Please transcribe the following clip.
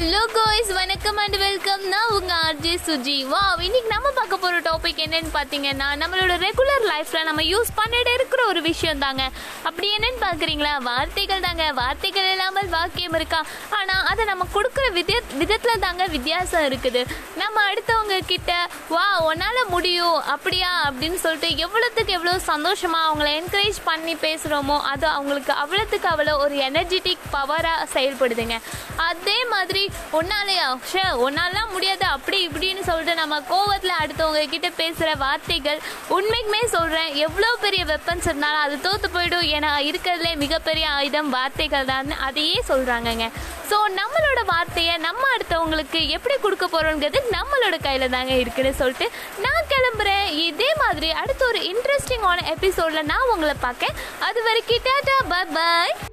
Hello guys வணக்கம் and welcome நான் உங்க ஆர்ஜே சுஜி வா இன்னைக்கு நம்ம பார்க்க போற டாபிக் என்னன்னு பாத்தீங்கன்னா நம்மளோட ரெகுலர் லைஃப்ல நம்ம யூஸ் பண்ணிட்டு இருக்கிற ஒரு விஷயம் தாங்க. அப்படி என்னன்னு பாக்குறீங்களா வார்த்தைகள் தாங்க. வார்த்தைகள் இல்லாமல் வாக்கியம் இருக்கா? ஆனா அதை நம்ம கொடுக்குற வித விதத்துல தாங்க வித்தியாசம் இருக்குது. நம்ம அடுத்தவங்க கிட்ட வா உன்னால முடியும். அப்படியா? அப்படின்னு சொல்லிட்டு எவ்வளோத்துக்கு எவ்வளோ சந்தோஷமா அவங்கள என்கரேஜ் பண்ணி பேசுறோமோ அது அவங்களுக்கு அவ்வளோத்துக்கு அவ்வளோ ஒரு எனர்ஜெட்டிக் பவராக செயல்படுதுங்க. அதே மாதிரி ஒன்னாலையா ஷே ஒன்னாலாம் முடியாது. அப்படி இப்படின்னு சொல்லிட்டு நம்ம கோவத்தில் அடுத்தவங்க கிட்ட பேசுகிற வார்த்தைகள் உண்மைக்குமே சொல்கிறேன் எவ்வளோ பெரிய வெப்பன்ஸ் இருந்தாலும் அது தோற்று போயிடும். ஏன்னா இருக்கிறதுலே மிகப்பெரிய ஆயுதம் வார்த்தைகள் தான் அதையே சொல்கிறாங்கங்க ஸோ நம்மளோட வார்த்தையை நம்ம அடுத்தவங்களுக்கு எப்படி கொடுக்க போகிறோங்கிறது நம்மளோட கையில் தாங்க இருக்குன்னு சொல்லிட்டு நான் கிளம்புறேன். இதே மாதிரி அடுத்த ஒரு இன்ட்ரெஸ்டிங்கான எபிசோடில் நான் உங்களை பார்க்கேன். அது வரைக்கும் டாட்டா பாய் பாய்